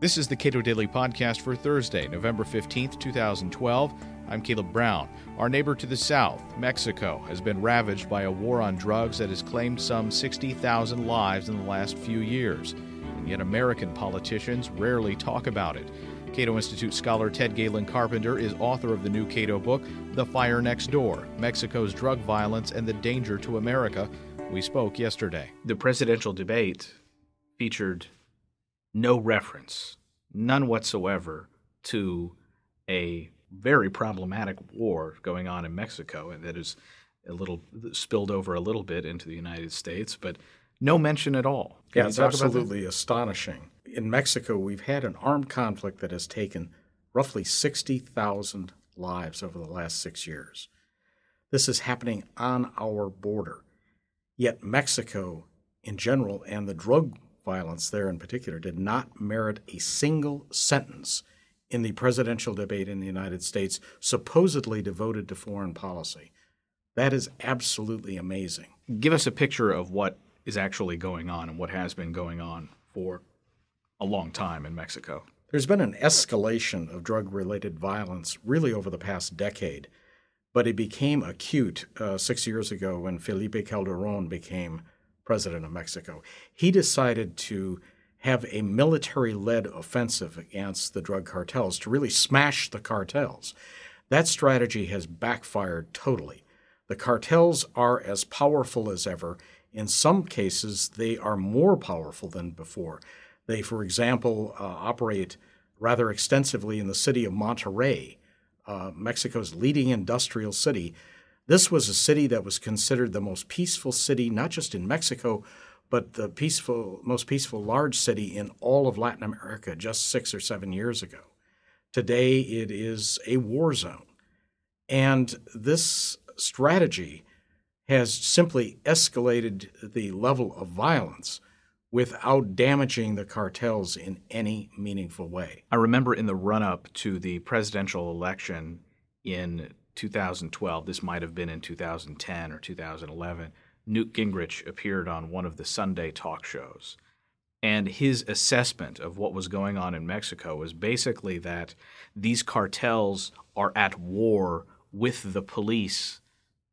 This is the Cato Daily Podcast for Thursday, November 15th, 2012. I'm Caleb Brown. Our neighbor to the south, Mexico, has been ravaged by a war on drugs that has claimed some 60,000 lives in the last few years. And yet, American politicians rarely talk about it. Cato Institute scholar Ted Galen Carpenter is author of the new Cato book, The Fire Next Door Mexico's Drug Violence and the Danger to America. We spoke yesterday. The presidential debate featured no reference, none whatsoever, to a very problematic war going on in Mexico and that is a little spilled over a little bit into the United States, but no mention at all. Can yeah, it's absolutely astonishing. In Mexico, we've had an armed conflict that has taken roughly 60,000 lives over the last six years. This is happening on our border. Yet, Mexico in general and the drug violence there in particular did not merit a single sentence in the presidential debate in the United States, supposedly devoted to foreign policy. That is absolutely amazing. Give us a picture of what is actually going on and what has been going on for a long time in Mexico. There's been an escalation of drug related violence really over the past decade, but it became acute uh, six years ago when Felipe Calderon became president of Mexico. He decided to have a military led offensive against the drug cartels to really smash the cartels. That strategy has backfired totally. The cartels are as powerful as ever. In some cases, they are more powerful than before. They, for example, uh, operate rather extensively in the city of Monterrey, uh, Mexico's leading industrial city, this was a city that was considered the most peaceful city, not just in Mexico, but the peaceful, most peaceful large city in all of Latin America just six or seven years ago. Today, it is a war zone. And this strategy has simply escalated the level of violence without damaging the cartels in any meaningful way. I remember in the run up to the presidential election in 2012, this might have been in 2010 or 2011, Newt Gingrich appeared on one of the Sunday talk shows. And his assessment of what was going on in Mexico was basically that these cartels are at war with the police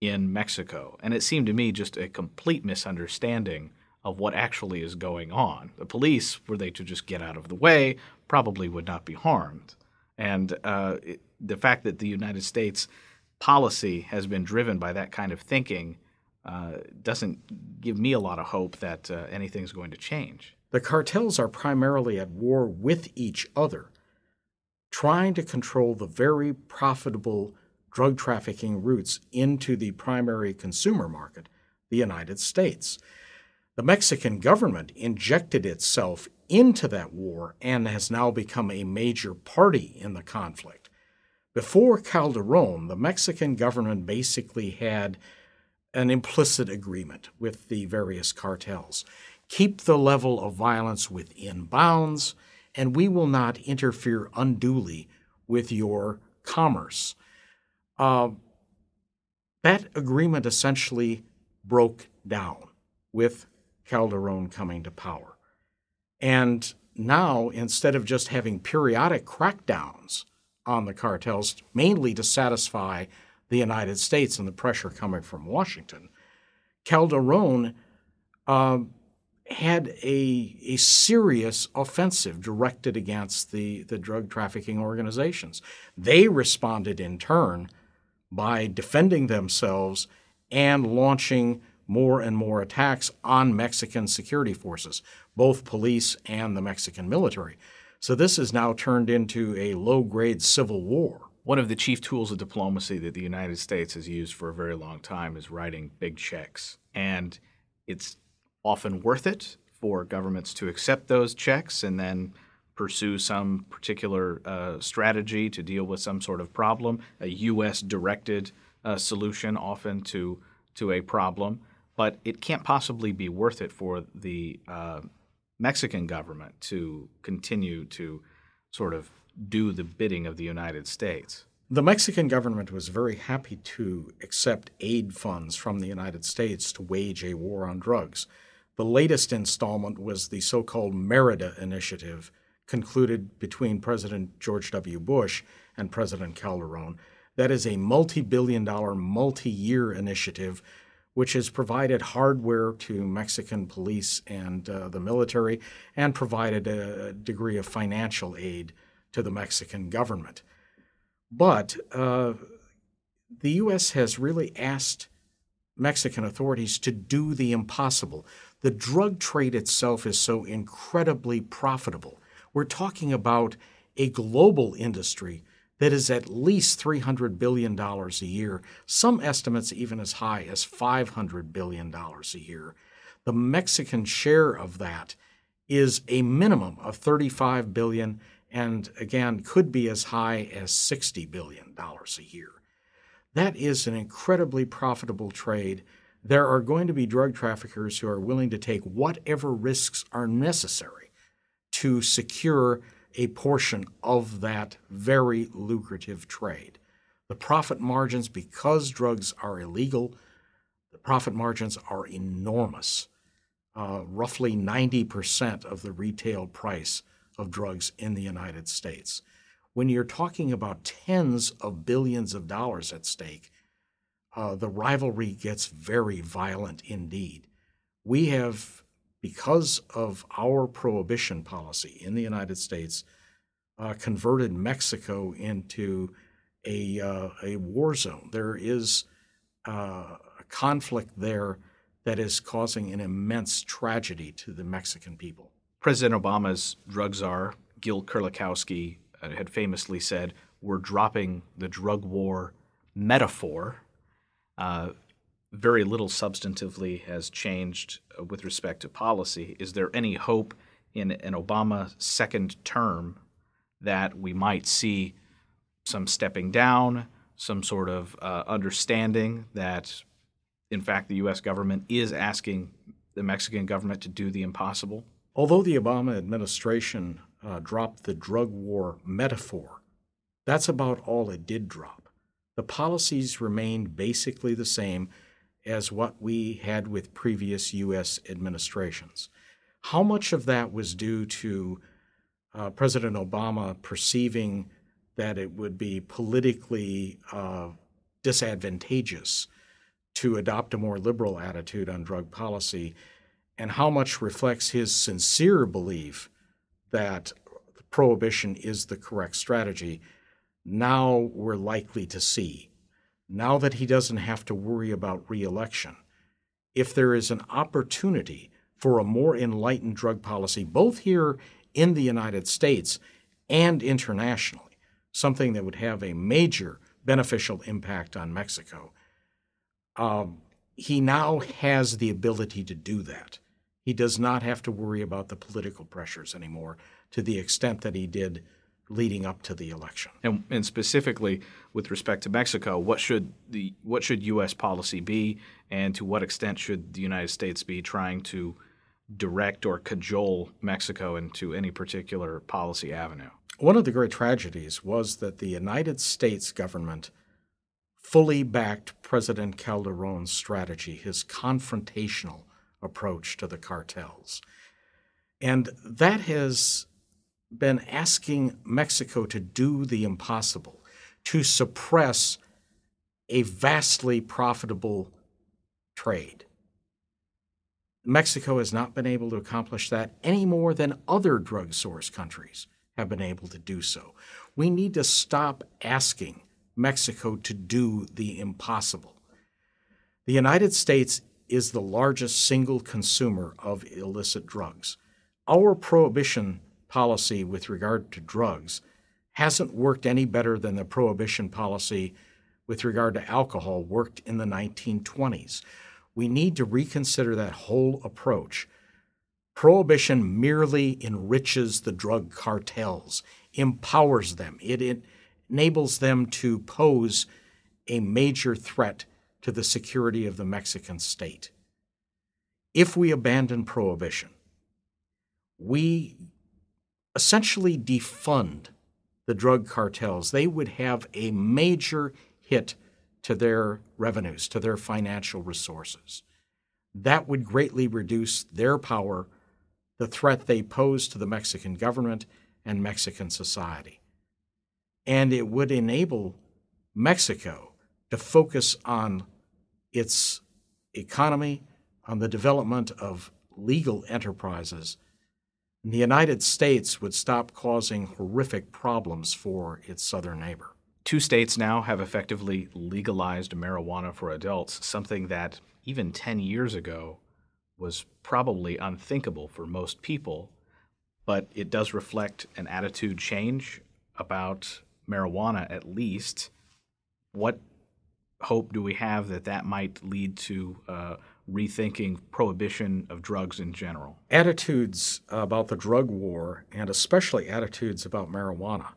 in Mexico. And it seemed to me just a complete misunderstanding of what actually is going on. The police, were they to just get out of the way, probably would not be harmed. And uh, it, the fact that the United States policy has been driven by that kind of thinking uh, doesn't give me a lot of hope that uh, anything's going to change. The cartels are primarily at war with each other, trying to control the very profitable drug trafficking routes into the primary consumer market, the United States. The Mexican government injected itself into that war and has now become a major party in the conflict. Before Calderon, the Mexican government basically had an implicit agreement with the various cartels. Keep the level of violence within bounds, and we will not interfere unduly with your commerce. Uh, that agreement essentially broke down with Calderon coming to power. And now, instead of just having periodic crackdowns on the cartels, mainly to satisfy the United States and the pressure coming from Washington. Calderon uh, had a, a serious offensive directed against the, the drug trafficking organizations. They responded in turn by defending themselves and launching more and more attacks on Mexican security forces, both police and the Mexican military. So this has now turned into a low grade civil war. One of the chief tools of diplomacy that the United States has used for a very long time is writing big checks. And it's often worth it for governments to accept those checks and then pursue some particular uh, strategy to deal with some sort of problem, a U.S. directed uh, solution often to, to a problem. But it can't possibly be worth it for the uh, Mexican government to continue to sort of do the bidding of the United States. The Mexican government was very happy to accept aid funds from the United States to wage a war on drugs. The latest installment was the so called Merida Initiative, concluded between President George W. Bush and President Calderon. That is a multi billion dollar, multi year initiative which has provided hardware to Mexican police and uh, the military and provided a degree of financial aid to the Mexican government. But uh, the U.S. has really asked Mexican authorities to do the impossible. The drug trade itself is so incredibly profitable. We're talking about a global industry that is at least $300 billion a year, some estimates even as high as $500 billion a year. The Mexican share of that is a minimum of 35 billion and again could be as high as 60 billion dollars a year. That is an incredibly profitable trade. There are going to be drug traffickers who are willing to take whatever risks are necessary to secure a portion of that very lucrative trade. The profit margins, because drugs are illegal, the profit margins are enormous. Uh, roughly 90% of the retail price of drugs in the United States. When you're talking about tens of billions of dollars at stake, uh, the rivalry gets very violent indeed. We have because of our prohibition policy in the United States, uh, converted Mexico into a, uh, a war zone. There is uh, a conflict there that is causing an immense tragedy to the Mexican people. President Obama's drug czar, Gil Kerlikowske, uh, had famously said, We're dropping the drug war metaphor. Very little substantively has changed uh, with respect to policy. Is there any hope in an Obama second term that we might see some stepping down, some sort of uh, understanding that, in fact, the U.S. government is asking the Mexican government to do the impossible? Although the Obama administration uh, dropped the drug war metaphor, that's about all it did drop. The policies remained basically the same as what we had with previous U.S. administrations. How much of that was due to uh, President Obama perceiving that it would be politically uh, disadvantageous to adopt a more liberal attitude on drug policy, and how much reflects his sincere belief that prohibition is the correct strategy, now we're likely to see now that he doesn't have to worry about reelection, if there is an opportunity for a more enlightened drug policy, both here in the United States and internationally, something that would have a major beneficial impact on Mexico, um, he now has the ability to do that. He does not have to worry about the political pressures anymore to the extent that he did leading up to the election. And, and, specifically with respect to Mexico, what should the what should U.S. policy be, and to what extent should the United States be trying to direct or cajole Mexico into any particular policy avenue? One of the great tragedies was that the United States government fully backed President Calderon's strategy, his confrontational approach to the cartels. And that has been asking Mexico to do the impossible, to suppress a vastly profitable trade. Mexico has not been able to accomplish that any more than other drug source countries have been able to do so. We need to stop asking Mexico to do the impossible. The United States is the largest single consumer of illicit drugs. Our prohibition policy with regard to drugs hasn't worked any better than the prohibition policy with regard to alcohol worked in the 1920s. We need to reconsider that whole approach. Prohibition merely enriches the drug cartels, empowers them, it enables them to pose a major threat to the security of the Mexican state. If we abandon prohibition, we essentially defund the drug cartels. They would have a major hit to their revenues, to their financial resources. That would greatly reduce their power, the threat they pose to the Mexican government, and Mexican society. And it would enable Mexico to focus on its economy, on the development of legal enterprises. The United States would stop causing horrific problems for its southern neighbor. Two states now have effectively legalized marijuana for adults, something that even 10 years ago was probably unthinkable for most people, but it does reflect an attitude change about marijuana at least. What hope do we have that that might lead to uh, rethinking prohibition of drugs in general? Attitudes about the drug war, and especially attitudes about marijuana,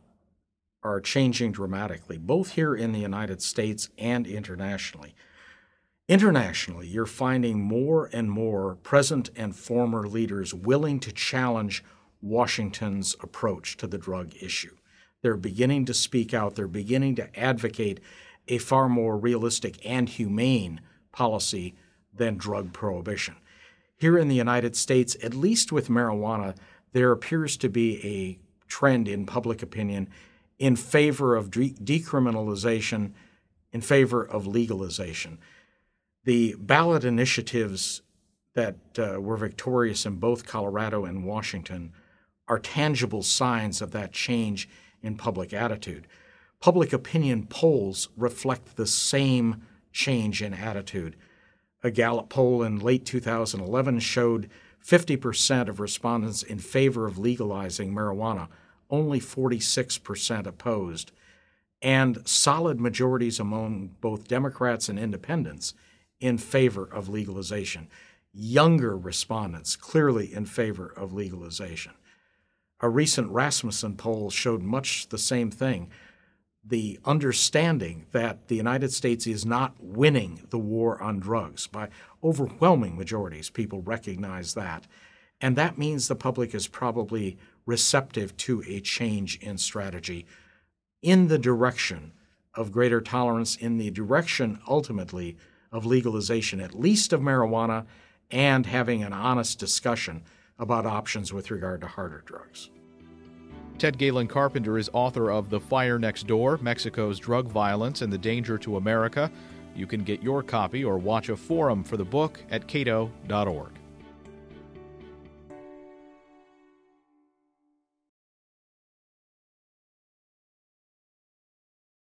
are changing dramatically, both here in the United States and internationally. Internationally, you're finding more and more present and former leaders willing to challenge Washington's approach to the drug issue. They're beginning to speak out, they're beginning to advocate a far more realistic and humane policy than drug prohibition. Here in the United States, at least with marijuana, there appears to be a trend in public opinion in favor of de- decriminalization, in favor of legalization. The ballot initiatives that uh, were victorious in both Colorado and Washington are tangible signs of that change in public attitude. Public opinion polls reflect the same change in attitude. A Gallup poll in late 2011 showed 50% of respondents in favor of legalizing marijuana, only 46% opposed, and solid majorities among both Democrats and independents in favor of legalization. Younger respondents clearly in favor of legalization. A recent Rasmussen poll showed much the same thing the understanding that the United States is not winning the war on drugs. By overwhelming majorities, people recognize that. And that means the public is probably receptive to a change in strategy in the direction of greater tolerance, in the direction ultimately of legalization, at least of marijuana, and having an honest discussion about options with regard to harder drugs. Ted Galen Carpenter is author of The Fire Next Door Mexico's Drug Violence and the Danger to America. You can get your copy or watch a forum for the book at cato.org.